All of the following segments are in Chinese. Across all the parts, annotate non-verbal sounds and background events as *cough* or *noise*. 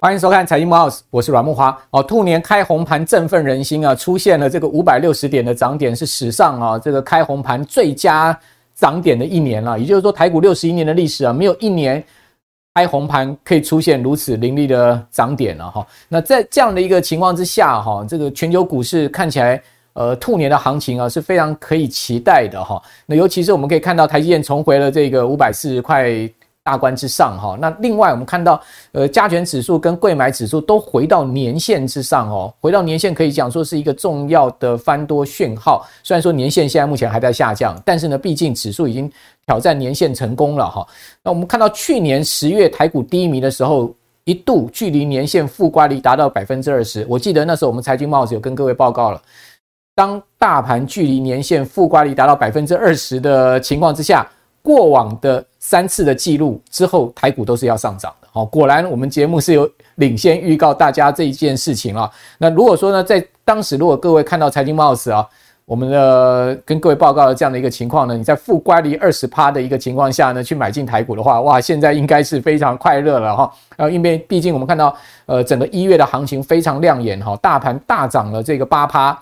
欢迎收看财经慕 House，我是阮木花。哦，兔年开红盘振奋人心啊，出现了这个五百六十点的涨点，是史上啊这个开红盘最佳涨点的一年了。也就是说，台股六十一年的历史啊，没有一年开红盘可以出现如此凌厉的涨点了哈。那在这样的一个情况之下哈，这个全球股市看起来呃兔年的行情啊是非常可以期待的哈。那尤其是我们可以看到台积电重回了这个五百四十块。大关之上哈，那另外我们看到，呃，加权指数跟柜买指数都回到年线之上哦，回到年线可以讲说是一个重要的翻多讯号。虽然说年线现在目前还在下降，但是呢，毕竟指数已经挑战年线成功了哈。那我们看到去年十月台股低迷的时候，一度距离年线负乖离达到百分之二十。我记得那时候我们财经帽子有跟各位报告了，当大盘距离年线负乖离达到百分之二十的情况之下。过往的三次的记录之后，台股都是要上涨的。好，果然我们节目是有领先预告大家这一件事情啊。那如果说呢，在当时如果各位看到财经帽子啊，我们的跟各位报告的这样的一个情况呢，你在负乖离二十趴的一个情况下呢，去买进台股的话，哇，现在应该是非常快乐了哈。呃，因为毕竟我们看到呃整个一月的行情非常亮眼哈，大盘大涨了这个八趴。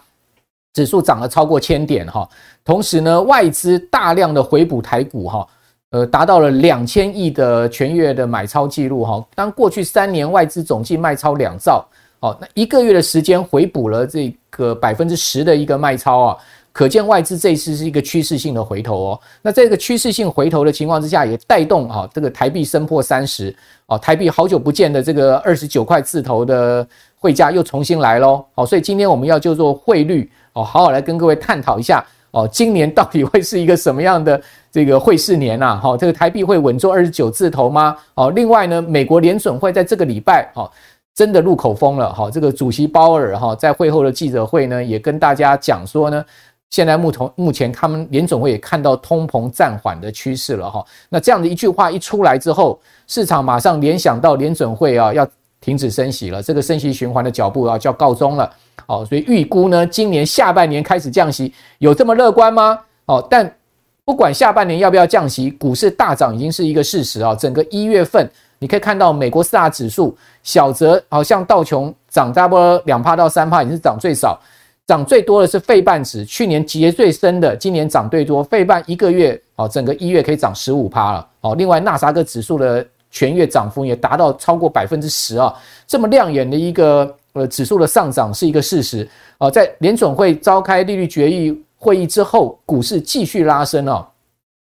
指数涨了超过千点哈，同时呢，外资大量的回补台股哈，呃，达到了两千亿的全月的买超记录哈。当过去三年外资总计卖超两兆，哦，那一个月的时间回补了这个百分之十的一个卖超啊，可见外资这一次是一个趋势性的回头哦。那这个趋势性回头的情况之下，也带动啊这个台币升破三十哦，台币好久不见的这个二十九块字头的汇价又重新来喽。好，所以今天我们要就做汇率。哦，好好来跟各位探讨一下哦，今年到底会是一个什么样的这个汇市年呐？哈，这个台币会稳坐二十九字头吗？哦，另外呢，美国联准会在这个礼拜哈，真的入口风了哈，这个主席鲍尔哈在会后的记者会呢，也跟大家讲说呢，现在目从目前他们联准会也看到通膨暂缓的趋势了哈。那这样的一句话一出来之后，市场马上联想到联准会啊要停止升息了，这个升息循环的脚步啊就要告终了。哦，所以预估呢，今年下半年开始降息，有这么乐观吗？哦，但不管下半年要不要降息，股市大涨已经是一个事实啊。整个一月份，你可以看到美国四大指数，小则好像道琼涨差不多两趴到三趴，已经是涨最少，涨最多的是费半指，去年跌最深的，今年涨最多，费半一个月哦，整个一月可以涨十五趴了。哦，另外纳斯达克指数的全月涨幅也达到超过百分之十啊，这么亮眼的一个。呃，指数的上涨是一个事实啊、在联准会召开利率决议会议之后，股市继续拉升啊。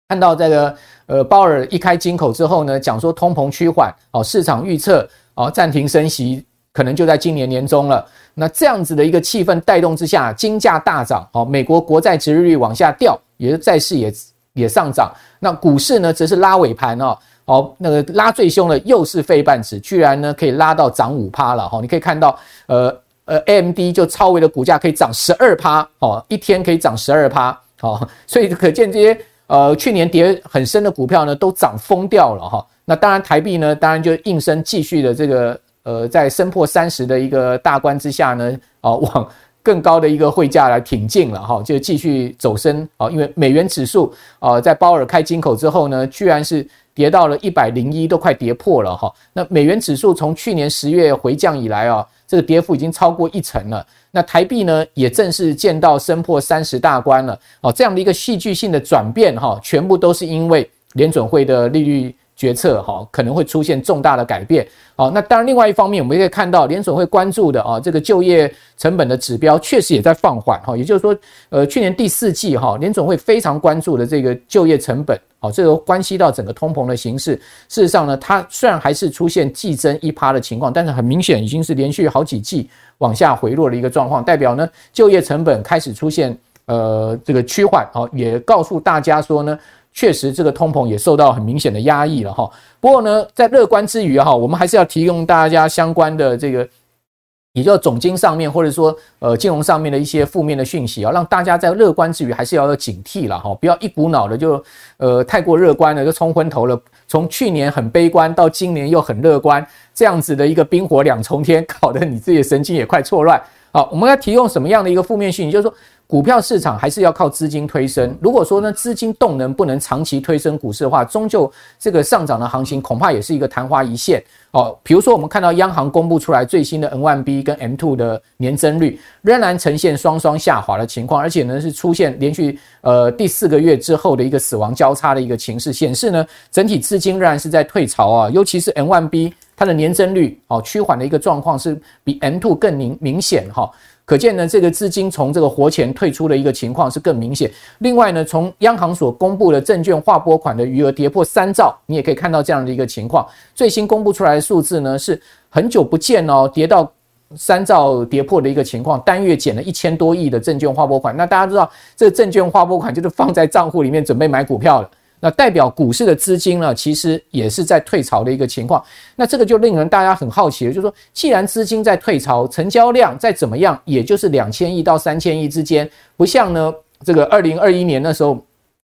看到这个呃，鲍尔一开金口之后呢，讲说通膨趋缓哦，市场预测哦，暂停升息可能就在今年年中了。那这样子的一个气氛带动之下，金价大涨哦，美国国债殖利率往下掉，也是债市也也上涨。那股市呢，则是拉尾盘哦。好，那个拉最凶的又是费半指，居然呢可以拉到涨五趴了哈！你可以看到，呃呃，AMD 就超微的股价可以涨十二趴哦，一天可以涨十二趴哦，所以可见这些呃去年跌很深的股票呢都涨疯掉了哈。那当然台币呢，当然就应声继续的这个呃在升破三十的一个大关之下呢，哦往更高的一个汇价来挺进了哈，就继续走升啊，因为美元指数啊在鲍尔开金口之后呢，居然是。跌到了一百零一，都快跌破了哈。那美元指数从去年十月回降以来啊，这个跌幅已经超过一成了。那台币呢，也正式见到升破三十大关了。哦，这样的一个戏剧性的转变哈，全部都是因为联准会的利率决策哈，可能会出现重大的改变。好，那当然，另外一方面，我们也可以看到联总会关注的啊，这个就业成本的指标确实也在放缓哈。也就是说，呃，去年第四季哈，联总会非常关注的这个就业成本，好，这个关系到整个通膨的形势。事实上呢，它虽然还是出现季增一趴的情况，但是很明显已经是连续好几季往下回落的一个状况，代表呢，就业成本开始出现呃这个趋缓，好，也告诉大家说呢。确实，这个通膨也受到很明显的压抑了哈。不过呢，在乐观之余哈，我们还是要提供大家相关的这个，也就总经上面或者说呃金融上面的一些负面的讯息啊，让大家在乐观之余还是要有警惕了哈，不要一股脑的就呃太过乐观了就冲昏头了。从去年很悲观到今年又很乐观，这样子的一个冰火两重天，搞得你自己的神经也快错乱。好，我们要提供什么样的一个负面讯息，就是说。股票市场还是要靠资金推升。如果说呢，资金动能不能长期推升股市的话，终究这个上涨的行情恐怕也是一个昙花一现哦。比如说，我们看到央行公布出来最新的 N1B 跟 M2 的年增率，仍然呈现双双下滑的情况，而且呢是出现连续呃第四个月之后的一个死亡交叉的一个情势，显示呢整体资金仍然是在退潮啊，尤其是 N1B 它的年增率哦趋缓的一个状况是比 M2 更明明显哈。可见呢，这个资金从这个活钱退出的一个情况是更明显。另外呢，从央行所公布的证券划拨款的余额跌破三兆，你也可以看到这样的一个情况。最新公布出来的数字呢，是很久不见哦，跌到三兆跌破的一个情况，单月减了一千多亿的证券划拨款。那大家知道，这个证券划拨款就是放在账户里面准备买股票了。那代表股市的资金呢，其实也是在退潮的一个情况。那这个就令人大家很好奇了，就是说，既然资金在退潮，成交量再怎么样，也就是两千亿到三千亿之间，不像呢这个二零二一年的时候，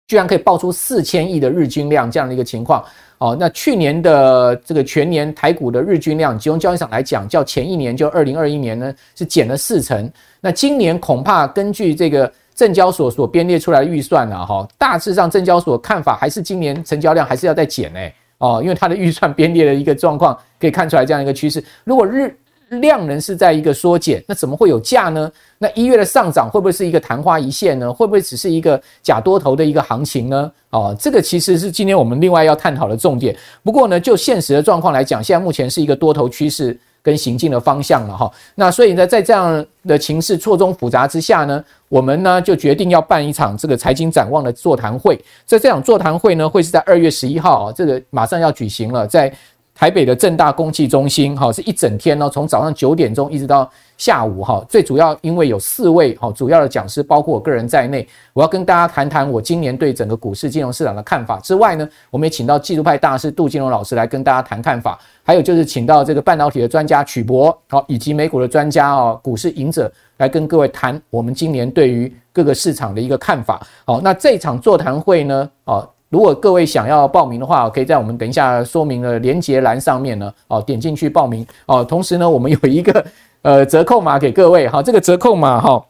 居然可以爆出四千亿的日均量这样的一个情况。哦，那去年的这个全年台股的日均量，集中交易场来讲，较前一年就二零二一年呢是减了四成。那今年恐怕根据这个。证交所所编列出来的预算呢，哈，大致上证交所看法还是今年成交量还是要再减诶，哦，因为它的预算编列的一个状况可以看出来这样一个趋势。如果日量能是在一个缩减，那怎么会有价呢？那一月的上涨会不会是一个昙花一现呢？会不会只是一个假多头的一个行情呢？哦，这个其实是今天我们另外要探讨的重点。不过呢，就现实的状况来讲，现在目前是一个多头趋势。跟行进的方向了哈，那所以呢，在这样的情势错综复杂之下呢，我们呢就决定要办一场这个财经展望的座谈会。在这场座谈会呢，会是在二月十一号啊，这个马上要举行了，在。台北的正大公企中心，哈，是一整天呢，从早上九点钟一直到下午，哈，最主要因为有四位，哈，主要的讲师，包括我个人在内，我要跟大家谈谈我今年对整个股市金融市场的看法。之外呢，我们也请到技术派大师杜金龙老师来跟大家谈看法，还有就是请到这个半导体的专家曲博，好，以及美股的专家哦，股市赢者来跟各位谈我们今年对于各个市场的一个看法。好，那这场座谈会呢，哦。如果各位想要报名的话，可以在我们等一下说明的连接栏上面呢，哦，点进去报名哦。同时呢，我们有一个呃折扣码给各位哈，这个折扣码哈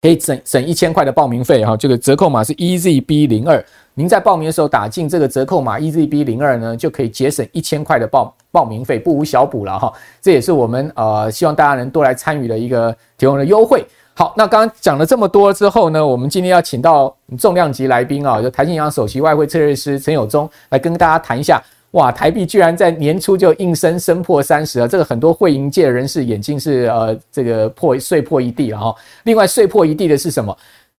可以省省一千块的报名费哈。这个折扣码是 EZB 零二，您在报名的时候打进这个折扣码 EZB 零二呢，就可以节省一千块的报报名费，不无小补了哈。这也是我们呃希望大家能多来参与的一个提供的优惠。好，那刚刚讲了这么多之后呢，我们今天要请到重量级来宾啊，就台新银行首席外汇策略师陈友忠来跟大家谈一下。哇，台币居然在年初就应声升破三十啊，这个很多会银界的人士眼睛是呃这个破碎破一地了哈。另外碎破一地的是什么？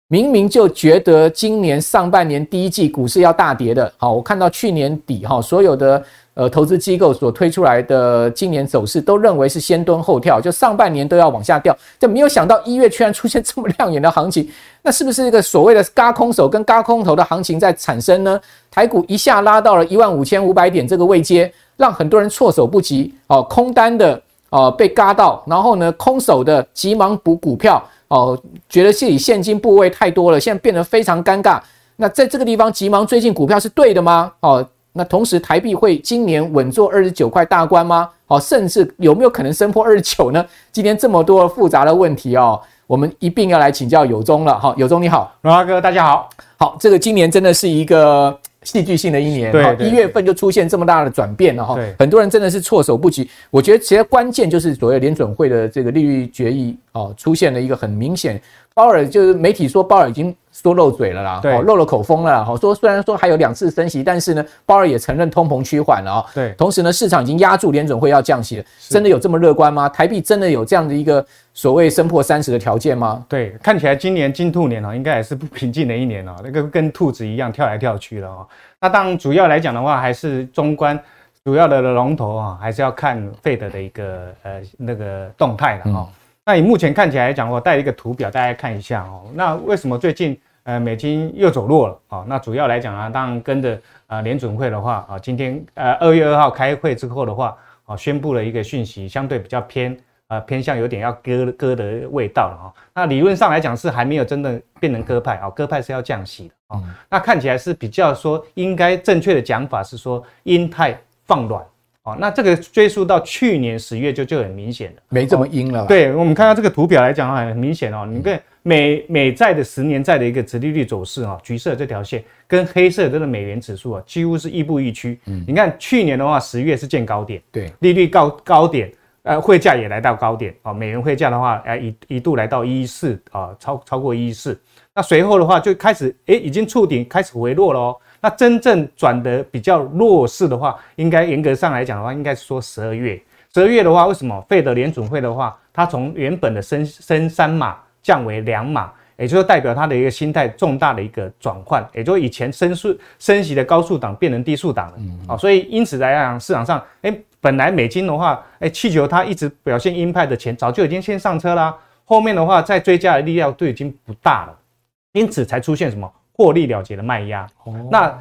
明明就觉得今年上半年第一季股市要大跌的，好，我看到去年底哈所有的。呃，投资机构所推出来的今年走势，都认为是先蹲后跳，就上半年都要往下掉，就没有想到一月居然出现这么亮眼的行情，那是不是一个所谓的嘎空手跟嘎空头的行情在产生呢？台股一下拉到了一万五千五百点这个位阶，让很多人措手不及哦，空单的哦被嘎到，然后呢，空手的急忙补股票哦，觉得自己现金部位太多了，现在变得非常尴尬。那在这个地方急忙追进股票是对的吗？哦。那同时，台币会今年稳坐二十九块大关吗？哦，甚至有没有可能升破二十九呢？*laughs* 今天这么多复杂的问题哦，我们一并要来请教友中了。哈，友中你好，荣华哥大家好。好，这个今年真的是一个戏剧性的一年。对，一月份就出现这么大的转变了哈。对，很多人真的是措手不及。我觉得其实关键就是所谓联准会的这个利率决议哦，出现了一个很明显，鲍尔就是媒体说鲍尔已经。说漏嘴了啦，对，漏了口风了啦。说虽然说还有两次升息，但是呢，鲍尔也承认通膨趋缓了啊。对，同时呢，市场已经压住联准会要降息了。真的有这么乐观吗？台币真的有这样的一个所谓升破三十的条件吗？对，看起来今年金兔年啊，应该也是不平静的一年哦。那个跟兔子一样跳来跳去了哦。那当然，主要来讲的话，还是中观主要的龙头啊，还是要看费德的一个呃那个动态的哈。那以目前看起来来讲，我带一个图表，大家看一下哦。那为什么最近？呃，美金又走弱了啊。那主要来讲啊，当然跟着呃联准会的话啊，今天呃二月二号开会之后的话啊，宣布了一个讯息，相对比较偏呃偏向有点要割割的味道了哈。那理论上来讲是还没有真的变成鸽派啊，鸽派是要降息的啊。那看起来是比较说应该正确的讲法是说鹰派放软啊。那这个追溯到去年十月就就很明显了，没这么阴了。对，我们看到这个图表来讲啊，很明显哦，你看。美美债的十年债的一个殖利率走势啊，橘色这条线跟黑色这个美元指数啊，几乎是亦步亦趋。嗯，你看去年的话，十月是见高点，对，利率高高点，呃，汇价也来到高点啊，美元汇价的话，呃，一一度来到一一四啊，超超过一一四。那随后的话就开始，诶，已经触顶，开始回落了哦。那真正转得比较弱势的话，应该严格上来讲的话，应该是说十二月。十二月的话，为什么费德联准会的话，它从原本的升升三码降为两码，也就是代表他的一个心态重大的一个转换，也就是以前升速升息的高速档变成低速档了。哦，所以因此来讲，市场上，哎，本来美金的话，哎，气球它一直表现鹰派的钱，早就已经先上车啦，后面的话再追加的力量都已经不大了，因此才出现什么获利了结的卖压。哦，那。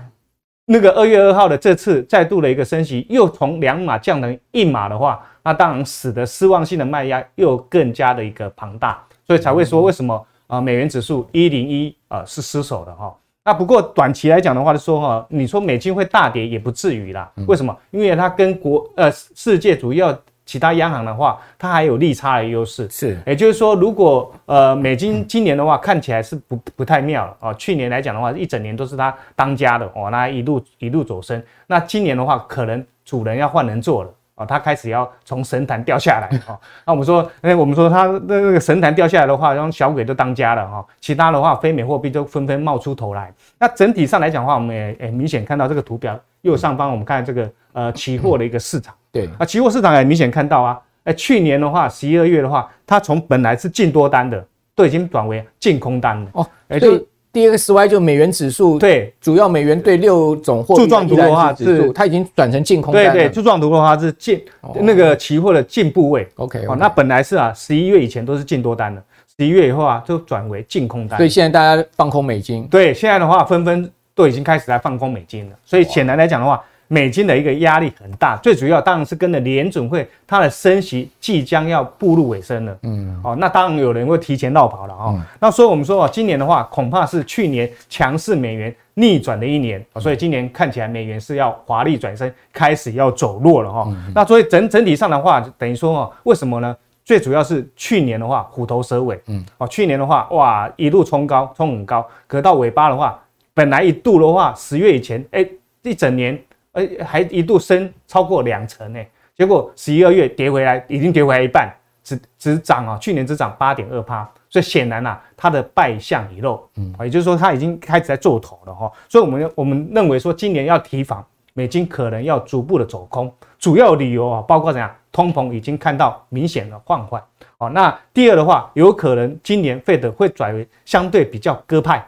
那个二月二号的这次再度的一个升息，又从两码降成一码的话，那当然使得失望性的卖压又更加的一个庞大，所以才会说为什么啊、呃、美元指数一零一啊是失守的哈。那不过短期来讲的话，就说哈，你说美金会大跌也不至于啦。为什么？因为它跟国呃世界主要。其他央行的话，它还有利差的优势，是，也就是说，如果呃美金今年的话看起来是不不太妙了哦，去年来讲的话，一整年都是它当家的哦，那一路一路走升，那今年的话，可能主人要换人做了哦，他开始要从神坛掉下来哦，那我们说，哎，我们说他那那个神坛掉下来的话，让小鬼都当家了哈，其他的话，非美货币都纷纷冒出头来，那整体上来讲的话，我们也诶明显看到这个图表右上方，我们看这个呃期货的一个市场。对啊，期货市场也明显看到啊，哎，去年的话，十一二月的话，它从本来是净多单的，都已经转为净空单了。哦，哎，对，DXY 就美元指数，对，主要美元对六种货币柱状图的话是，它已经转成净空单了。对对，柱状图的话是净那个期货的净部位。OK，哦，那本来是啊，十一月以前都是净多单的，十一月以后啊，就转为净空单。所以现在大家放空美金。对，现在的话纷纷都已经开始在放空美金了。所以显然来讲的话。美金的一个压力很大，最主要当然是跟着联准会它的升息即将要步入尾声了。嗯，哦，那当然有人会提前落跑了啊。嗯、那所以我们说啊，今年的话恐怕是去年强势美元逆转的一年，所以今年看起来美元是要华丽转身，开始要走弱了哈。嗯、那所以整整体上的话，等于说哦，为什么呢？最主要是去年的话虎头蛇尾，嗯，哦，去年的话哇一路冲高冲很高，可到尾巴的话，本来一度的话十月以前，哎，一整年。呃，还一度升超过两成呢，结果十一二月跌回来，已经跌回来一半，只只涨啊，去年只涨八点二趴，所以显然啊，它的败相已露，嗯，也就是说它已经开始在做头了哈，所以我们我们认为说今年要提防美金可能要逐步的走空，主要理由啊，包括怎样，通膨已经看到明显的放缓，哦，那第二的话，有可能今年费德会转为相对比较鸽派，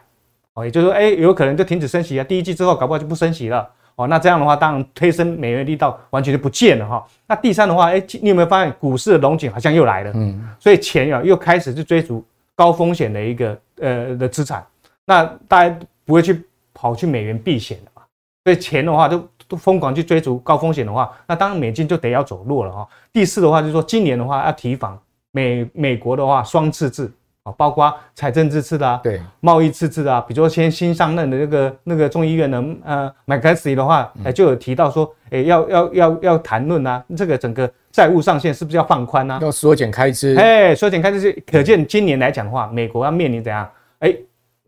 哦，也就是说，哎，有可能就停止升息啊，第一季之后搞不好就不升息了。哦，那这样的话，当然推升美元力道完全就不见了哈。那第三的话，哎，你有没有发现股市的龙井好像又来了？嗯，所以钱啊又开始去追逐高风险的一个呃的资产。那大家不会去跑去美元避险了嘛？所以钱的话就都疯狂去追逐高风险的话，那当然美金就得要走弱了哈。第四的话就是说，今年的话要提防美美国的话双赤字。啊，包括财政赤字啊，对，贸易赤字啊，比如说先新上任的那个那个众议院的呃麦卡锡的话，哎，就有提到说，哎，要要要要谈论啊，这个整个债务上限是不是要放宽啊？要缩减开支，哎，缩减开支是可见今年来讲的话，美国要面临怎样？哎。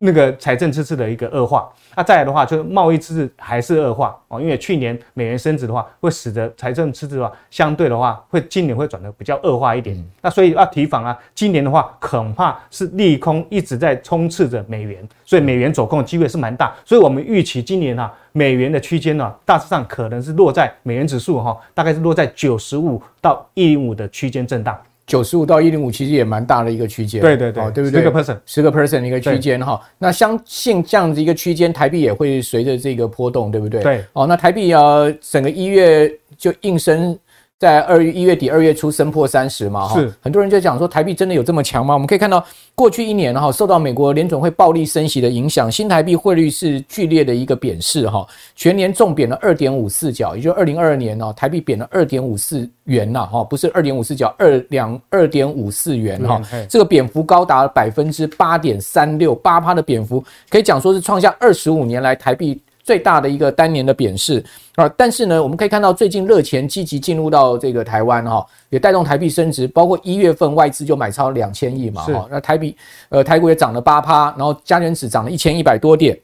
那个财政赤字的一个恶化，那再来的话，就是贸易赤字还是恶化哦，因为去年美元升值的话，会使得财政赤字的话，相对的话，会今年会转得比较恶化一点。那所以要提防啊，今年的话，恐怕是利空一直在充斥着美元，所以美元走空的机会是蛮大。所以我们预期今年啊，美元的区间呢，大致上可能是落在美元指数哈，大概是落在九十五到一零五的区间震荡。九十五到一零五其实也蛮大的一个区间，对对对，哦、对不对？十个 percent，十个 percent 的一个区间哈。那相信这样子一个区间，台币也会随着这个波动，对不对？对。哦，那台币啊，整个一月就应声。在二月一月底二月初升破三十嘛，哈，很多人就讲说台币真的有这么强吗？我们可以看到过去一年哈，受到美国联准会暴力升息的影响，新台币汇率是剧烈的一个贬势哈，全年重贬了二点五四角，也就二零二二年呢，台币贬了二点五四元呐，哈，不是二点五四角，二两二点五四元哈，这个贬幅高达百分之八点三六，八趴的贬幅，可以讲说是创下二十五年来台币。最大的一个单年的贬势啊。但是呢，我们可以看到最近热钱积极进入到这个台湾哈，也带动台币升值，包括一月份外资就买超两千亿嘛哈，那台币呃台股也涨了八趴，然后加权指涨了一千一百多点，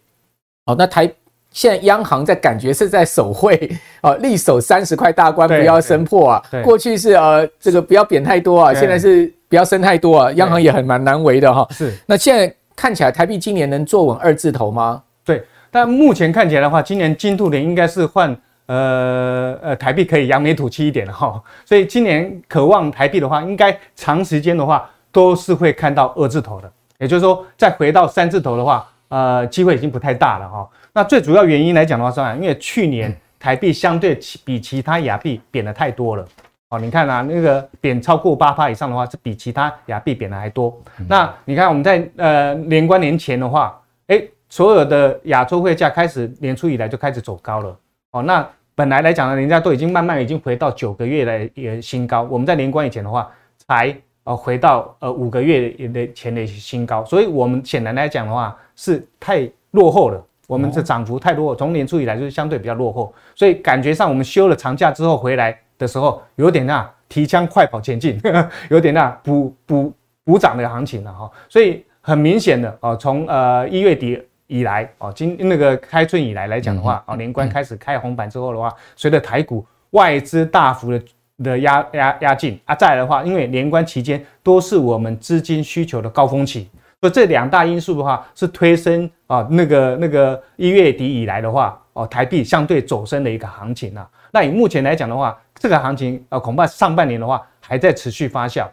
哦，那台。现在央行在感觉是在守汇 *laughs* 啊，力守三十块大关，不要升破啊。过去是呃，这个不要贬太多啊，现在是不要升太多啊。央行也很蛮难为的哈。是。那现在看起来台币今年能坐稳二字头吗？对。但目前看起来的话，今年金兔年应该是换呃呃台币可以扬眉吐气一点哈。*laughs* 所以今年渴望台币的话，应该长时间的话都是会看到二字头的。也就是说，再回到三字头的话，呃，机会已经不太大了哈。那最主要原因来讲的话，是因为去年台币相对其比其他亚币贬的太多了。哦，你看啊，那个贬超过八趴以上的话，是比其他亚币贬的还多。那你看我们在呃年关年前的话，诶，所有的亚洲汇价开始年初以来就开始走高了。哦，那本来来讲呢，人家都已经慢慢已经回到九个月的也新高，我们在年关以前的话，才呃回到呃五个月的前的新高，所以我们显然来讲的话是太落后了。我们的涨幅太多，从年初以来就是相对比较落后，所以感觉上我们休了长假之后回来的时候，有点那提枪快跑前进，*laughs* 有点那补补补涨的行情了哈。所以很明显的哦，从呃一月底以来哦，今那个开春以来来讲的话，哦年关开始开红盘之后的话，随着台股外资大幅的的压压压进啊，再来的话，因为年关期间都是我们资金需求的高峰期。所以这两大因素的话，是推升啊那个那个一月底以来的话，哦台币相对走升的一个行情啊。那以目前来讲的话，这个行情啊恐怕上半年的话还在持续发酵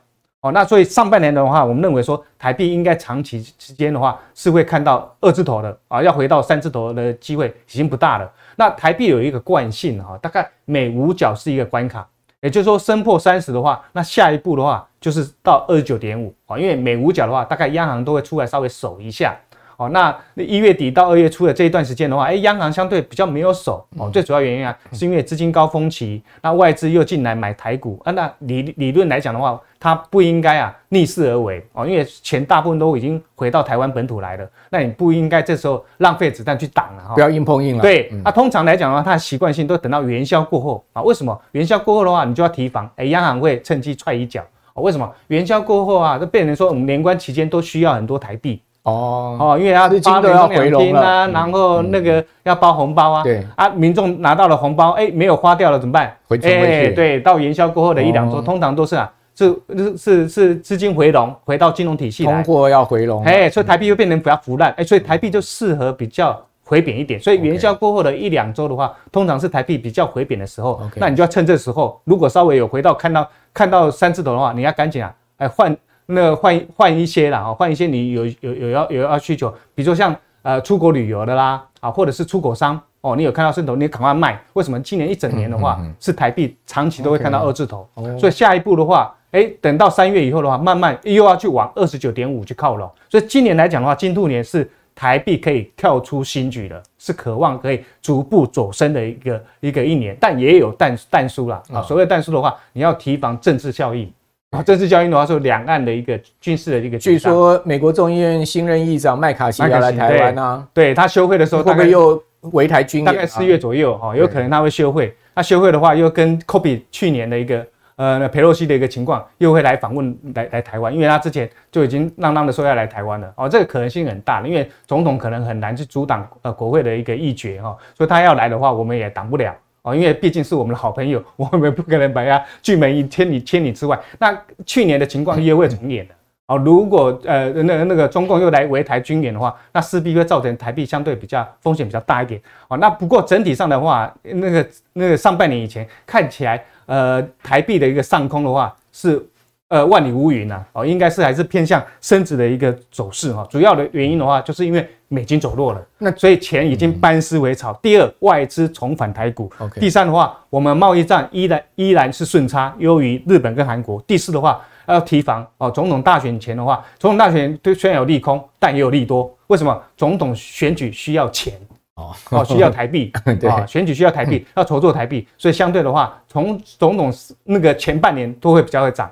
那所以上半年的话，我们认为说台币应该长期之间的话是会看到二字头的啊，要回到三字头的机会已经不大了。那台币有一个惯性哈，大概每五角是一个关卡。也就是说，升破三十的话，那下一步的话就是到二十九点五啊，因为每五角的话，大概央行都会出来稍微守一下。哦，那一月底到二月初的这一段时间的话，哎，央行相对比较没有手哦。最主要原因啊，是因为资金高峰期，那外资又进来买台股啊。那理理论来讲的话，它不应该啊逆势而为哦，因为钱大部分都已经回到台湾本土来了，那你不应该这时候浪费子弹去挡了哈。不要硬碰硬了。对，那通常来讲的话，它的习惯性都等到元宵过后啊。为什么元宵过后的话，你就要提防？哎，央行会趁机踹一脚。为什么元宵过后啊，就变成说我们年关期间都需要很多台币。哦。哦，因为他发都要回笼啊，然后那个要包红包啊，对。啊，民众拿到了红包，哎，没有花掉了怎么办？回去回去，对，到元宵过后的一两周，通常都是啊，是是是资金回笼，回到金融体系来，通货要回笼，哎，所以台币又变成比较腐烂，哎，所以台币就适合比较回贬一点，所以元宵过后的一两周的话，通常是台币比较回贬的时候，那你就要趁这时候，如果稍微有回到看到看到三字头的话，你要赶紧啊，哎换。那换换一些啦，啊，换一些你有有有要有要需求，比如说像呃出国旅游的啦，啊，或者是出口商哦，你有看到势头，你赶快卖。为什么今年一整年的话，是台币长期都会看到二字头，所以下一步的话，哎，等到三月以后的话，慢慢又要去往二十九点五去靠拢。所以今年来讲的话，金兔年是台币可以跳出新局的，是渴望可以逐步走升的一个一个一年，但也有但但书啦啊。所谓但书的话，你要提防政治效应。啊，这次交易的话是两岸的一个军事的一个。据说美国众议院新任议长麦卡锡要来台湾啊，对，他休会的时候，会不会又围台军演？大概四月左右哈，有可能他会休会。他休会的话，又跟科比去年的一个呃佩洛西的一个情况，又会来访问来来台湾，因为他之前就已经嚷嚷的说要来台湾了哦，这个可能性很大，因为总统可能很难去阻挡呃国会的一个议决哈，所以他要来的话，我们也挡不了。哦，因为毕竟是我们的好朋友，*laughs* 我们不可能把它拒门于千里千里之外。那去年的情况又会重演的。哦，如果呃那那个中共又来围台军演的话，那势必会造成台币相对比较风险比较大一点。哦，那不过整体上的话，那个那个上半年以前看起来，呃台币的一个上空的话是。呃，万里无云呐，哦，应该是还是偏向升值的一个走势哈。主要的原因的话，就是因为美金走弱了，那所以钱已经班师回朝。第二，外资重返台股。第三的话，我们贸易战依然依然是顺差，优于日本跟韩国。第四的话，要提防哦，总统大选前的话，总统大选对虽然有利空，但也有利多。为什么？总统选举需要钱哦，哦，需要台币 *laughs* 啊，选举需要台币，要筹措台币，所以相对的话，从总统那个前半年都会比较会涨。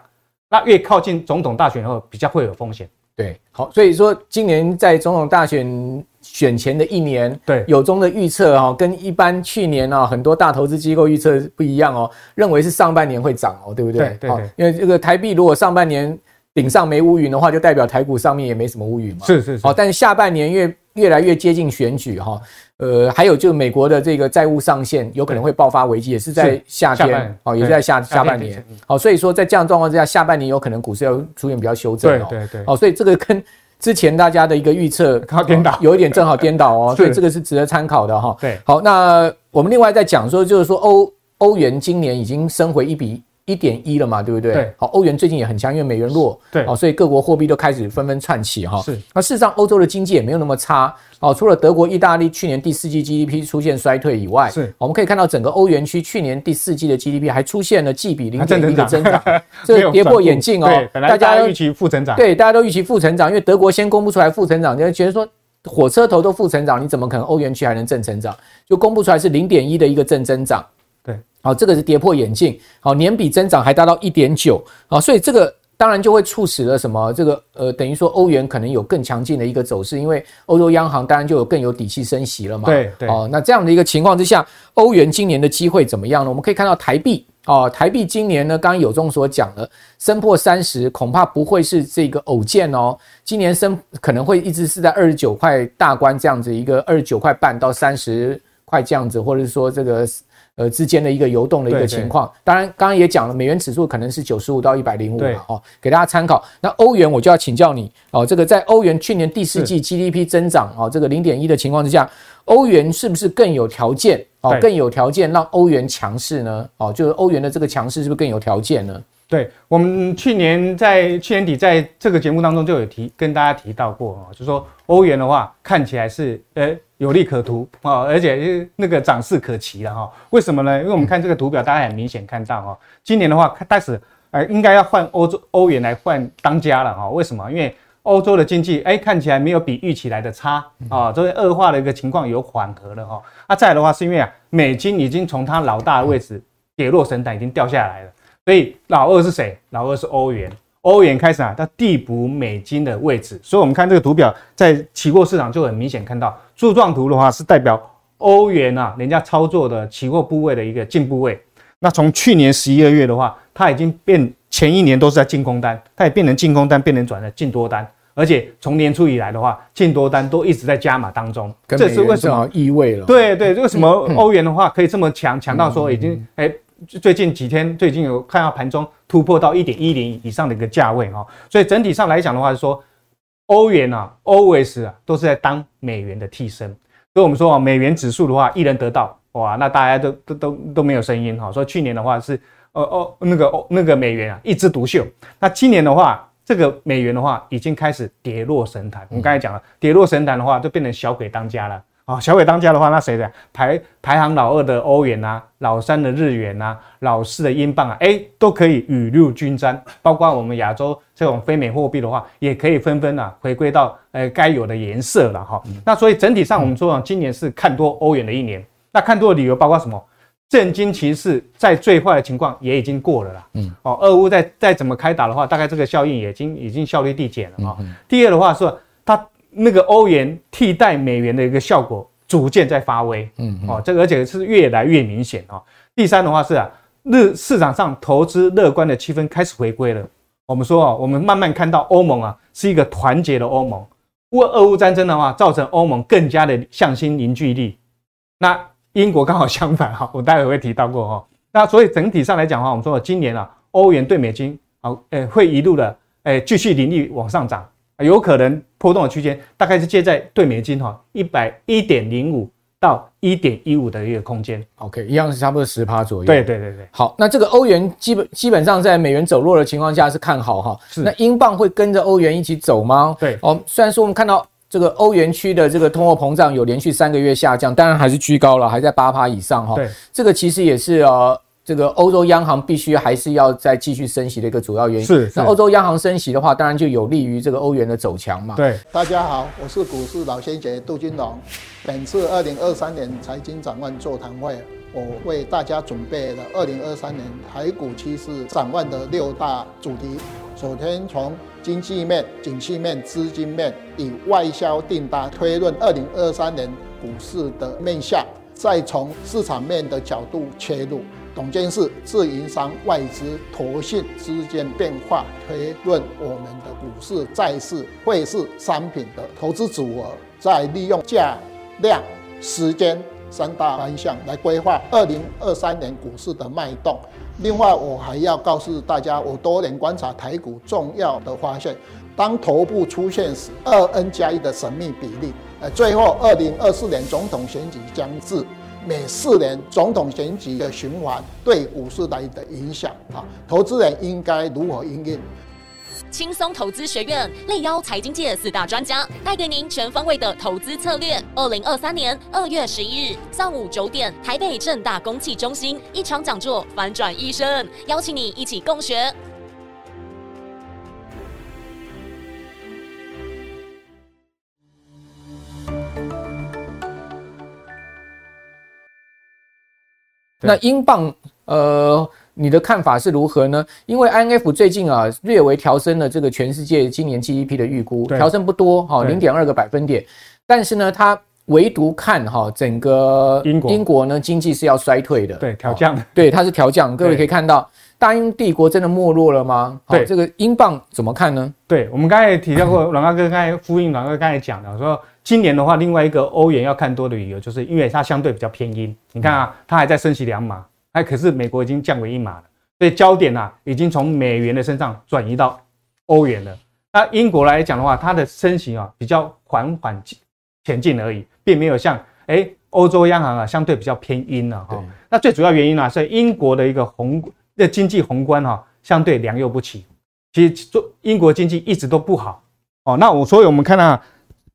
那越靠近总统大选后，比较会有风险。对，好，所以说今年在总统大选选前的一年，对有中的预测哈，跟一般去年啊很多大投资机构预测不一样哦，认为是上半年会涨哦，对不对？对对对，因为这个台币如果上半年顶上没乌云的话，就代表台股上面也没什么乌云嘛。是是是。好，但是下半年越越来越接近选举哈，呃，还有就是美国的这个债务上限有可能会爆发危机，也是在夏天哦，也是在下下半年。好，所以说在这样状况之下，下半年有可能股市要出现比较修正哦。对对对。好，所以这个跟之前大家的一个预测颠倒，有一点正好颠倒哦，*laughs* 所以这个是值得参考的哈。对。好，那我们另外再讲说，就是说欧欧元今年已经升回一比。一点一了嘛，对不对？对。好，欧元最近也很强，因为美元弱。对。好，所以各国货币都开始纷纷窜起哈。是。那事实上，欧洲的经济也没有那么差。哦，除了德国、意大利去年第四季 GDP 出现衰退以外，是。我们可以看到整个欧元区去年第四季的 GDP 还出现了季比零点一的增长，这个 *laughs* 跌破眼镜哦。对，大家都预期负成长。对，大家都预期负成长，因为德国先公布出来负成长，就觉得说火车头都负成长，你怎么可能欧元区还能正成长？就公布出来是零点一的一个正增长。好，这个是跌破眼镜。好，年比增长还达到一点九。好，所以这个当然就会促使了什么？这个呃，等于说欧元可能有更强劲的一个走势，因为欧洲央行当然就有更有底气升息了嘛。对对。哦，那这样的一个情况之下，欧元今年的机会怎么样呢？我们可以看到台币哦，台币今年呢，刚刚有中所讲的，升破三十，恐怕不会是这个偶见哦。今年升可能会一直是在二十九块大关这样子一个二十九块半到三十块这样子，或者是说这个。呃，之间的一个游动的一个情况，当然，刚刚也讲了，美元指数可能是九十五到一百零五嘛哦，给大家参考。那欧元我就要请教你哦，这个在欧元去年第四季 GDP 增长哦，这个零点一的情况之下，欧元是不是更有条件哦，更有条件让欧元强势呢？哦，就是欧元的这个强势是不是更有条件呢？对，我们去年在去年底在这个节目当中就有提跟大家提到过啊，就是说欧元的话看起来是呃有利可图啊，而且那个涨势可期了哈。为什么呢？因为我们看这个图表，大家很明显看到哈，今年的话开始呃应该要换欧洲欧元来换当家了哈。为什么？因为欧洲的经济哎看起来没有比预期来的差啊，所以恶化的一个情况有缓和了哈。啊，再来的话是因为啊美金已经从它老大的位置跌落神坛，已经掉下来了。所以老二是谁？老二是欧元，欧元开始啊，它递补美金的位置。所以我们看这个图表，在期货市场就很明显看到柱状图的话，是代表欧元啊，人家操作的期货部位的一个进部位。那从去年十一二月的话，它已经变前一年都是在进空单，它也变成进空单，变成转了进多单，而且从年初以来的话，进多单都一直在加码当中。这是为什么意味了？对对，为什么欧元的话可以这么强，强到说已经哎。最近几天，最近有看到盘中突破到一点一零以上的一个价位哈，所以整体上来讲的话，是说欧元啊，always 啊，都是在当美元的替身。所以我们说啊，美元指数的话，一人得道哇，那大家都都都都没有声音哈。所以去年的话是呃哦那个哦那个美元啊一枝独秀，那今年的话，这个美元的话已经开始跌落神坛。我们刚才讲了，跌落神坛的话，就变成小鬼当家了。啊，小鬼当家的话，那谁的排排行老二的欧元啊，老三的日元啊，老四的英镑啊，哎，都可以雨露均沾。包括我们亚洲这种非美货币的话，也可以纷纷啊回归到呃该有的颜色了哈。那所以整体上我们说啊，今年是看多欧元的一年。那看多的理由包括什么？震惊其事在最坏的情况也已经过了啦。嗯。哦，俄乌再再怎么开打的话，大概这个效应也已经已经效率递减了啊。第二的话是它。那个欧元替代美元的一个效果逐渐在发威，嗯，哦，这个而且是越来越明显哦。第三的话是啊，日市场上投资乐观的气氛开始回归了。我们说啊，我们慢慢看到欧盟啊是一个团结的欧盟。乌俄乌战争的话，造成欧盟更加的向心凝聚力。那英国刚好相反哈，*laughs* 我待会会提到过哈。那所以整体上来讲的话，我们说今年啊，欧元兑美金啊，诶，会一路的诶继续凌厉往上涨。有可能波动的区间大概是介在兑美金哈一百一点零五到一点一五的一个空间。OK，一样是差不多十趴左右。对对对对。好，那这个欧元基本基本上在美元走弱的情况下是看好哈。是。那英镑会跟着欧元一起走吗？对。哦，虽然说我们看到这个欧元区的这个通货膨胀有连续三个月下降，当然还是居高了，还在八趴以上哈。对。这个其实也是呃。这个欧洲央行必须还是要再继续升息的一个主要原因。是，是。那欧洲央行升息的话，当然就有利于这个欧元的走强嘛。对。大家好，我是股市老先生杜金龙。本次二零二三年财经展望座谈会，我为大家准备了二零二三年台股趋势展望的六大主题。首先从经济面、景气面、资金面，以外销订单推论二零二三年股市的面向，再从市场面的角度切入。董监事自营商、外资、投信之间变化推论我们的股市、债市、汇市、商品的投资组合，再利用价、量、时间三大方向来规划二零二三年股市的脉动。另外，我还要告诉大家，我多年观察台股重要的发现：当头部出现时，二 N 加一的神秘比例。呃，最后，二零二四年总统选举将至，每四年总统选举的循环对股市来的影响啊，投资人应该如何应应？轻松投资学院力邀财经界四大专家，带给您全方位的投资策略。二零二三年二月十一日上午九点，台北正大公器中心一场讲座，反转一生，邀请你一起共学。那英镑，呃。你的看法是如何呢？因为 INF 最近啊略微调升了这个全世界今年 GDP 的预估，调升不多哈，零点二个百分点。但是呢，它唯独看哈整个英国英国呢经济是要衰退的，对，调降，对，它是调降。各位可以看到，大英帝国真的没落了吗？对，这个英镑怎么看呢？对，我们刚才也提到过，阮大哥刚才呼应阮大哥刚才讲的，说今年的话，另外一个欧元要看多的理由，就是因为它相对比较偏阴。你看啊，它还在升息两码。哎，可是美国已经降为一码了，所以焦点啊已经从美元的身上转移到欧元了。那英国来讲的话，它的升息啊比较缓缓前进而已，并没有像哎欧洲央行啊相对比较偏阴了哈。那最主要原因呢是英国的一个宏的经济宏观哈相对良莠不齐，其实做英国经济一直都不好哦。那我所以我们看到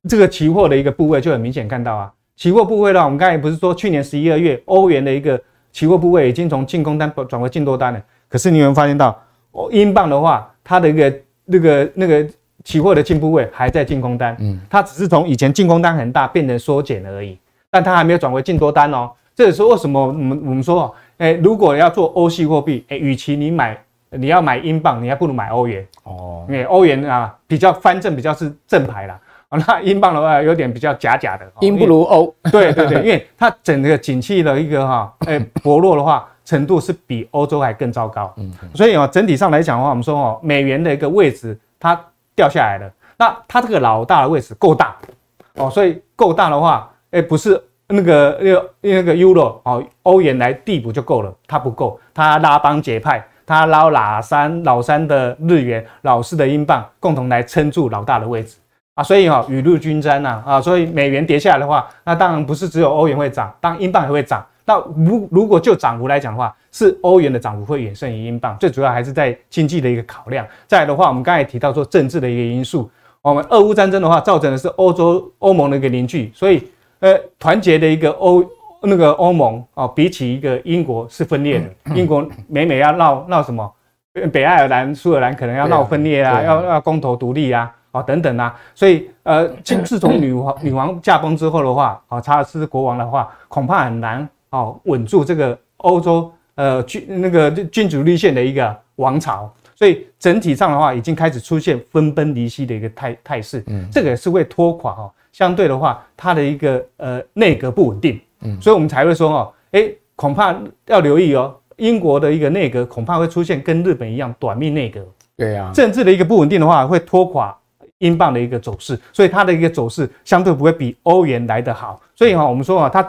这个期货的一个部位就很明显看到啊，期货部位呢，我们刚才不是说去年十一二月欧元的一个。期货部位已经从净空单转为净多单了，可是你有没有发现到，哦，英镑的话，它的一个那个那个期货的净部位还在净空单，嗯，它只是从以前净空单很大变成缩减而已，但它还没有转为净多单哦。这也是为什么我们我们说，哎，如果要做欧系货币，哎，与其你买你要买英镑，你还不如买欧元哦，因为欧元啊比较翻正，比较是正牌啦。那英镑的话有点比较假假的，英不如欧。*laughs* 对对对，因为它整个景气的一个哈，诶薄弱的话程度是比欧洲还更糟糕。嗯，所以啊，整体上来讲的话，我们说哦，美元的一个位置它掉下来了。那它这个老大的位置够大哦，所以够大的话，诶不是那个那个那个 Euro 哦，欧元来递补就够了，它不够，它拉帮结派，它捞老三老三的日元，老四的英镑，共同来撑住老大的位置。啊，所以哈，雨露均沾呐，啊，所以美元跌下来的话，那当然不是只有欧元会涨，当英镑也会涨。那如如果就涨幅来讲的话，是欧元的涨幅会远胜于英镑，最主要还是在经济的一个考量。再来的话，我们刚才提到说政治的一个因素，我们俄乌战争的话，造成的是欧洲欧盟的一个凝聚，所以呃，团结的一个欧那个欧盟啊，比起一个英国是分裂的。英国每每要闹闹什么，北爱尔兰、苏格兰可能要闹分裂啊，要要公投独立啊。啊，等等啊，所以呃，自自从女王女王驾崩之后的话，啊，查尔斯国王的话，恐怕很难哦稳住这个欧洲呃君那个君主立宪的一个王朝，所以整体上的话，已经开始出现分崩离析的一个态态势，嗯，这个也是会拖垮哈，相对的话，它的一个呃内阁不稳定，嗯，所以我们才会说哦，诶，恐怕要留意哦，英国的一个内阁恐怕会出现跟日本一样短命内阁，对呀，政治的一个不稳定的话，会拖垮。英镑的一个走势，所以它的一个走势相对不会比欧元来得好。所以哈，我们说啊，它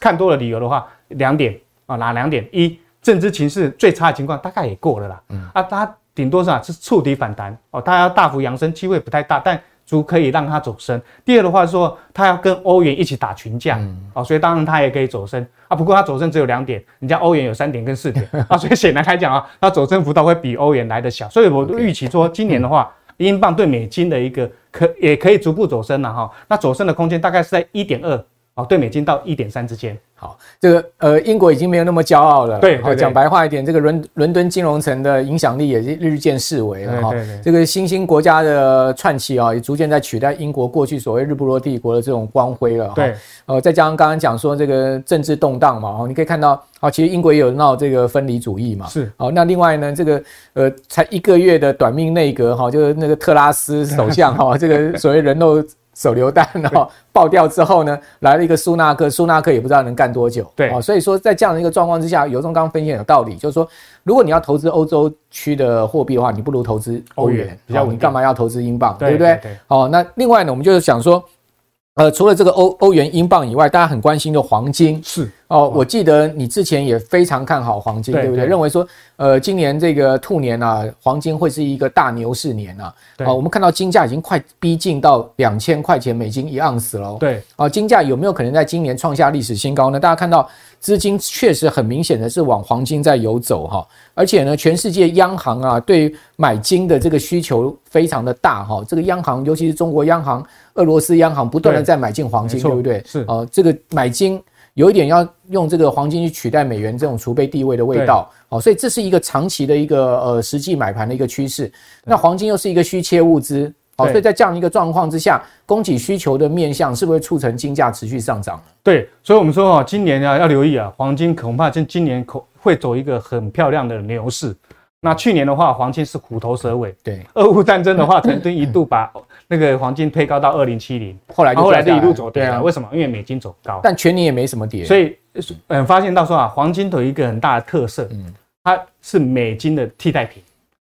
看多了理由的话，两点啊，哪两点？一，政治情势最差的情况大概也过了啦。嗯啊，它顶多是啊是触底反弹哦，它要大幅扬升机会不太大，但足可以让它走升。第二的话说，它要跟欧元一起打群架哦，所以当然它也可以走升啊。不过它走升只有两点，人家欧元有三点跟四点 *laughs* 啊，所以显然来讲啊，它走升幅度会比欧元来的小。所以我预期说今年的话。英镑对美金的一个可也可以逐步走升了哈，那走升的空间大概是在一点二哦，兑美金到一点三之间。好，这个呃，英国已经没有那么骄傲了。对，好，讲白话一点，这个伦伦敦金融城的影响力也是日渐式微了哈。对对对，这个新兴国家的串起啊，也逐渐在取代英国过去所谓日不落帝国的这种光辉了。对，呃，再加上刚刚讲说这个政治动荡嘛，哦，你可以看到，啊，其实英国也有闹这个分离主义嘛。是。好，那另外呢，这个呃，才一个月的短命内阁哈，就是那个特拉斯首相哈，*laughs* 这个所谓人肉。手榴弹哦爆掉之后呢，来了一个苏纳克，苏纳克也不知道能干多久。对啊，所以说在这样的一个状况之下，尤忠刚分析有道理，就是说，如果你要投资欧洲区的货币的话，你不如投资欧元，比较稳定。你干嘛要投资英镑？对不对？好，那另外呢，我们就是想说。呃，除了这个欧欧元、英镑以外，大家很关心的黄金是哦。我记得你之前也非常看好黄金，对，对不对？认为说，呃，今年这个兔年啊，黄金会是一个大牛市年啊。对。哦，我们看到金价已经快逼近到两千块钱美金一盎司了。对。哦，金价有没有可能在今年创下历史新高呢？大家看到资金确实很明显的是往黄金在游走哈，而且呢，全世界央行啊，对买金的这个需求非常的大哈。这个央行，尤其是中国央行。俄罗斯央行不断的在买进黄金，对，对不对？是呃，这个买金有一点要用这个黄金去取代美元这种储备地位的味道，哦，所以这是一个长期的一个呃实际买盘的一个趋势。那黄金又是一个需切物资，哦，所以在这样一个状况之下，供给需求的面向是不是促成金价持续上涨？对，所以我们说啊，今年啊要留意啊，黄金恐怕今今年可会走一个很漂亮的牛市。那去年的话，黄金是虎头蛇尾。对，俄乌战争的话，曾经一度把那个黄金推高到二零七零，后来后来就一路走跌了。为什么？因为美金走高，但全年也没什么跌。所以，嗯，发现到说啊，黄金有一个很大的特色，嗯，它是美金的替代品。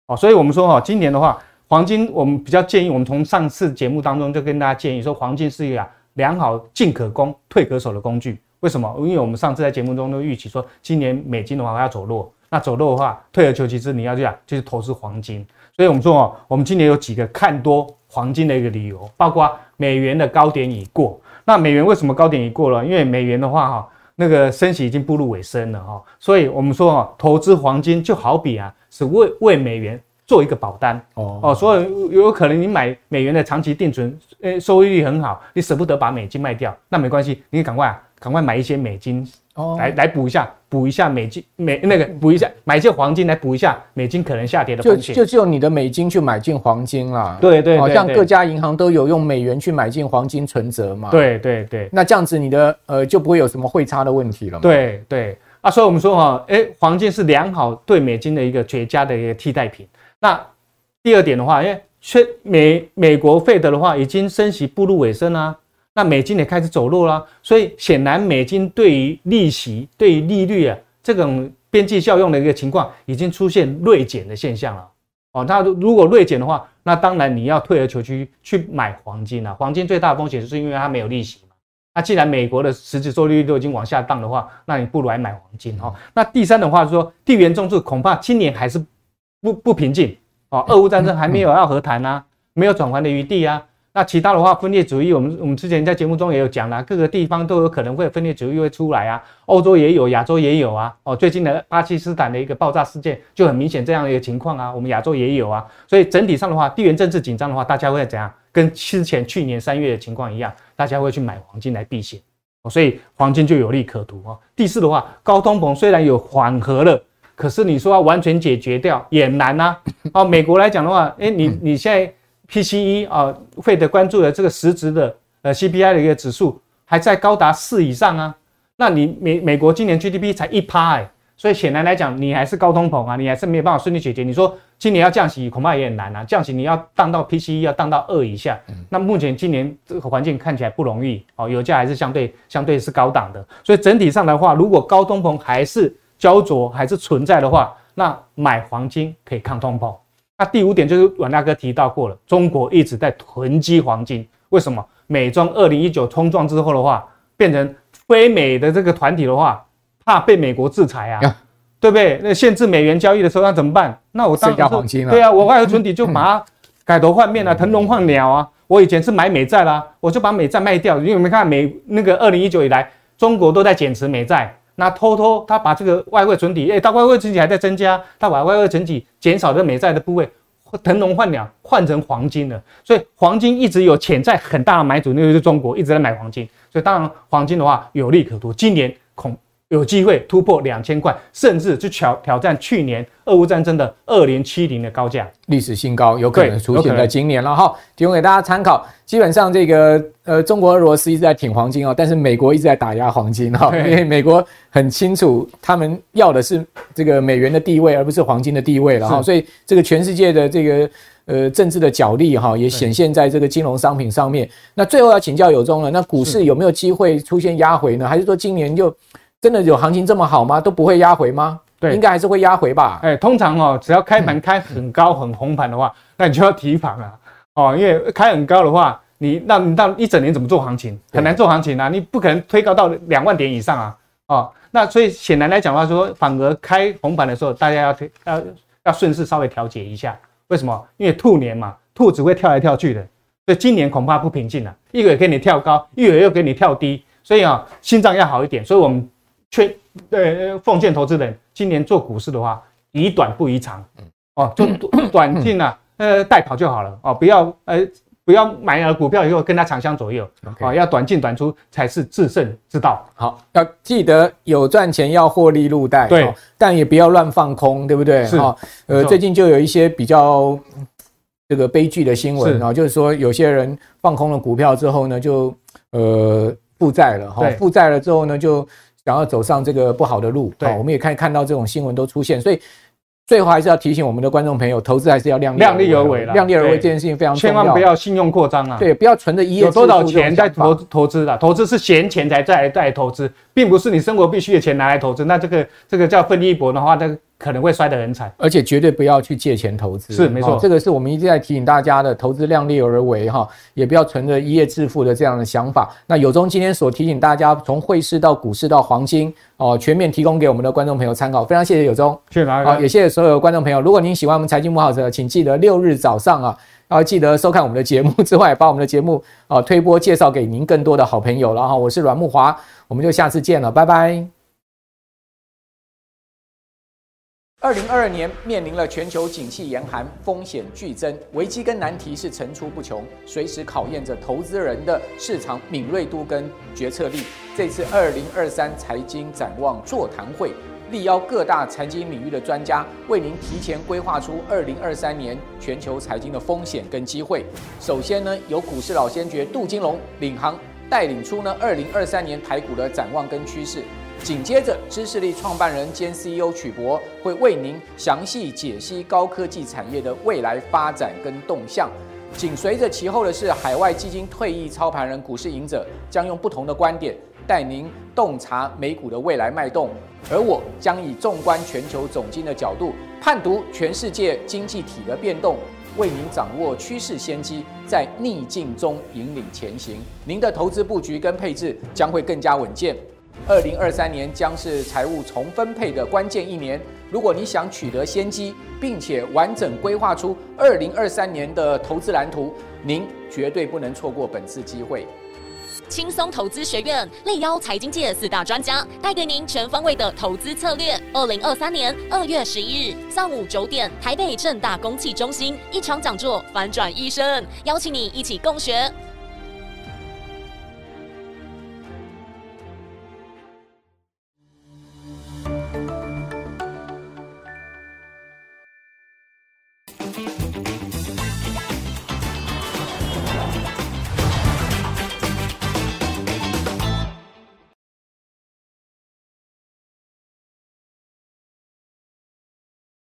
哦，所以我们说哈，今年的话，黄金我们比较建议，我们从上次节目当中就跟大家建议说，黄金是一个良好进可攻、退可守的工具。为什么？因为我们上次在节目中都预期说，今年美金的话要走弱。那走弱的话，退而求其次，你要这样，就是投资黄金。所以我们说哦，我们今年有几个看多黄金的一个理由，包括美元的高点已过。那美元为什么高点已过了？因为美元的话哈，那个升息已经步入尾声了哈。所以我们说哦，投资黄金就好比啊，是为为美元做一个保单哦哦。所以有可能你买美元的长期定存，诶，收益率很好，你舍不得把美金卖掉，那没关系，你赶快啊，赶快买一些美金。哦，来来补一下，补一下美金美那个补一下，买一些黄金来补一下美金可能下跌的风险。就就用你的美金去买进黄金啦。对对，好像各家银行都有用美元去买进黄金存折嘛。对对对，那这样子你的呃就不会有什么汇差的问题了嘛。对对啊，所以我们说哈，哎，黄金是良好对美金的一个绝佳的一个替代品。那第二点的话，因为美美国费德的话已经升息步入尾声啦。那美金也开始走弱啦，所以显然美金对于利息、对于利率啊这种边际效用的一个情况，已经出现锐减的现象了。哦，那如果锐减的话，那当然你要退而求其去买黄金了。黄金最大的风险就是因为它没有利息嘛。那既然美国的实质收益率都已经往下降的话，那你不如来买黄金哈。那第三的话是说，地缘政治恐怕今年还是不不平静哦。俄乌战争还没有要和谈啊，没有转圜的余地啊。那其他的话，分裂主义，我们我们之前在节目中也有讲了，各个地方都有可能会分裂主义会出来啊，欧洲也有，亚洲也有啊。哦，最近的巴基斯坦的一个爆炸事件就很明显这样的一个情况啊，我们亚洲也有啊。所以整体上的话，地缘政治紧张的话，大家会怎样？跟之前去年三月的情况一样，大家会去买黄金来避险。所以黄金就有利可图啊。第四的话，高通膨虽然有缓和了，可是你说要完全解决掉也难啊。*laughs* 哦，美国来讲的话，诶，你你现在。PCE 啊，费德关注的这个实质的呃 CPI 的一个指数还在高达四以上啊，那你美美国今年 GDP 才一趴哎，所以显然来讲你还是高通膨啊，你还是没有办法顺利解决。你说今年要降息恐怕也很难啊，降息你要降到 PCE 要降到二以下，那目前今年这个环境看起来不容易哦，油价还是相对相对是高档的，所以整体上的话，如果高通膨还是焦灼还是存在的话，那买黄金可以抗通膨。那第五点就是阮大哥提到过了，中国一直在囤积黄金。为什么？美中二零一九冲撞之后的话，变成非美的这个团体的话，怕被美国制裁啊，啊对不对？那限制美元交易的时候，那怎么办？那我当黄金了。对啊，我外汇存底就把它 *laughs* 改头换面啊，腾笼换鸟啊。我以前是买美债啦，我就把美债卖掉。因为我们看美那个二零一九以来，中国都在减持美债。那偷偷他把这个外汇存底，哎，他外汇存底还在增加，他把外汇存底减少的美债的部位腾笼换鸟换成黄金了，所以黄金一直有潜在很大的买主，那就是中国一直在买黄金，所以当然黄金的话有利可图，今年恐。有机会突破两千块，甚至去挑挑战去年俄乌战争的二零七零的高价，历史新高，有可能出现在今年了哈。提供给大家参考。基本上这个呃，中国、俄罗斯一直在挺黄金哦，但是美国一直在打压黄金哈，因为美国很清楚他们要的是这个美元的地位，而不是黄金的地位了哈。所以这个全世界的这个呃政治的角力哈，也显现在这个金融商品上面。那最后要请教有中了，那股市有没有机会出现压回呢？还是说今年就？真的有行情这么好吗？都不会压回吗？对，应该还是会压回吧。哎，通常哦，只要开盘开很高很红盘的话，*laughs* 那你就要提防了哦，因为开很高的话，你那你到一整年怎么做行情？很难做行情啊，你不可能推高到两万点以上啊。哦，那所以显然来讲的话，说反而开红盘的时候，大家要推要要顺势稍微调节一下。为什么？因为兔年嘛，兔子会跳来跳去的，所以今年恐怕不平静了。一会儿给你跳高，一会儿又给你跳低，所以啊，心脏要好一点。所以我们。劝对奉劝投资人，今年做股市的话，宜短不宜长，哦，做 *coughs* 短进啊，呃，带跑就好了哦，不要呃，不要买了股票以后跟它长相左右，哦，要短进短出才是制胜之道。好，要记得有赚钱要获利入袋，对，但也不要乱放空，对不对？是，呃，最近就有一些比较这个悲剧的新闻啊，就是说有些人放空了股票之后呢，就呃负债了，哈，负债了之后呢就。想要走上这个不好的路，对，我们也看看到这种新闻都出现，所以最后还是要提醒我们的观众朋友，投资还是要量量力而为了，量力而为这件事情非常重要，千万不要信用扩张啊，对，不要存着一夜有多少钱在投投资的，投资是闲钱才在在投资，并不是你生活必须的钱拿来投资，那这个这个叫奋力一搏的话，那个。可能会摔得很惨，而且绝对不要去借钱投资。是没错，这个是我们一直在提醒大家的，投资量力而为哈，也不要存着一夜致富的这样的想法。那有忠今天所提醒大家，从汇市到股市到黄金哦，全面提供给我们的观众朋友参考。非常谢谢有忠，谢谢大家，好，也谢谢所有观众朋友。如果您喜欢我们财经慕 House，请记得六日早上啊，要记得收看我们的节目之外，把我们的节目啊推播介绍给您更多的好朋友。然后我是阮木华，我们就下次见了，拜拜。二零二二年面临了全球景气严寒，风险剧增，危机跟难题是层出不穷，随时考验着投资人的市场敏锐度跟决策力。这次二零二三财经展望座谈会，力邀各大财经领域的专家，为您提前规划出二零二三年全球财经的风险跟机会。首先呢，由股市老先觉杜金龙领航，带领出呢二零二三年台股的展望跟趋势。紧接着，知识力创办人兼 CEO 曲博会为您详细解析高科技产业的未来发展跟动向。紧随着其后的是海外基金退役操盘人股市赢者，将用不同的观点带您洞察美股的未来脉动。而我将以纵观全球总经的角度，判读全世界经济体的变动，为您掌握趋势先机，在逆境中引领前行。您的投资布局跟配置将会更加稳健。二零二三年将是财务重分配的关键一年。如果你想取得先机，并且完整规划出二零二三年的投资蓝图，您绝对不能错过本次机会。轻松投资学院力邀财经界四大专家，带给您全方位的投资策略。二零二三年二月十一日上午九点，台北正大公器中心一场讲座，反转一生，邀请你一起共学。